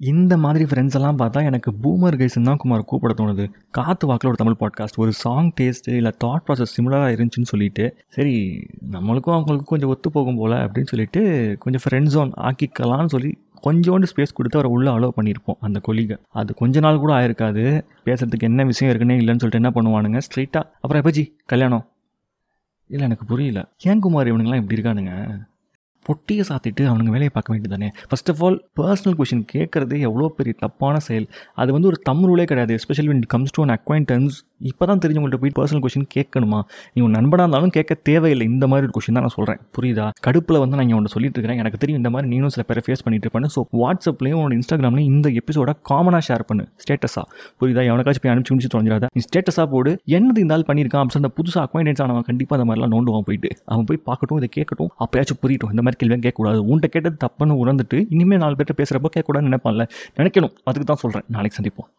இந்த மாதிரி ஃப்ரெண்ட்ஸ் எல்லாம் பார்த்தா எனக்கு பூமர் கைஸ்ன்னு தான் குமார் கூப்பிட தோணுது. காத்து வாக்கில் ஒரு தமிழ் பாட்காஸ்ட் ஒரு சாங் டேஸ்ட்டு இல்லை தாட் ப்ராசஸ் சிமிலராக இருந்துச்சுன்னு சொல்லிட்டு சரி நம்மளுக்கும் அவங்களுக்கும் கொஞ்சம் ஒத்து போகும் போல் அப்படின்னு சொல்லிட்டு கொஞ்சம் ஃப்ரெண்ட் ஜோன் ஆக்கிக்கலாம்னு சொல்லி கொஞ்சோண்டு ஸ்பேஸ் கொடுத்து அவரை உள்ளே அலோவ் பண்ணியிருப்போம் அந்த கொலிகை. அது கொஞ்ச நாள் கூட ஆயிருக்காது. பேசுறதுக்கு என்ன விஷயம் இருக்குன்னே இல்லைன்னு சொல்லிட்டு என்ன பண்ணுவானுங்க? ஸ்ட்ரைட்டாக அப்புறம் எப்பஜி கல்யாணம்? இல்லை எனக்கு புரியல. ஏன் குமார் இவனுங்களாம் இப்படி இருக்கானுங்க? பொட்டியை சாத்திட்டு அவனுங்க வேலையை பார்க்க வேண்டியது தானே first of all personal question கேட்குறது எவ்வளோ பெரிய தப்பான செயல். அது வந்து ஒரு தமிழே கிடையாது especially when it comes to an acquaintance இப்போ தான் தெரிஞ்சவங்கள்ட்ட போய் பர்சனல் கொஷின் கேட்கணுமா? நீ உன் நண்பனாக இருந்தாலும் கேட்க தேவையில்லை. இந்த மாதிரி ஒரு கொஷின் தான் நான் சொல்கிறேன் புரியுதா? கடுப்பில் வந்து நான் இங்கே ஒன்று சொல்லிட்டு இருக்கிறேன். எனக்கு தெரியும் இந்த மாதிரி நீனும் சில பேரை ஃபேஸ் பண்ணிட்டு இருப்பேன் ஸோ வாட்ஸ்அப்லேயும் உன்னோட இன்ஸ்டாகிராம்லையும் இந்த எபிசோட காமனாக ஷேர் பண்ணு. ஸ்டேட்டஸாக புரியுதா? எவனுக்காச்சும் போய் அனுப்பிச்சு முடிச்சு தொலைஞ்சிடாத. நீ ஸ்டேட்டஸாக போடு. என்னது இந்த ஆள் பண்ணியிருக்கான். அப்படின்னு அந்த புதுசாக அக்வைண்டன்ஸ் ஆனவன். கண்டிப்பாக அந்த மாதிரிலாம் நோண்டுவான் போயிட்டு. அவன் போய் பார்க்கட்டும் இதை கேட்கட்டும். அப்பயாச்சும் புரியட்டும். இந்த மாதிரி கேள்வியாக கேட்கக்கூடாது. உன்ட்ட கேட்டது தப்புன்னு உணர்ந்துட்டு இனிமேல் நாலு பேர்ட்ட பேசுகிறப்போ கேட்கக்கூடாதுன்னு நினைப்பான்ல. நினைக்கணும். அதுக்கு தான் சொல்கிறேன் நாளைக்கு சந்திப்போம்.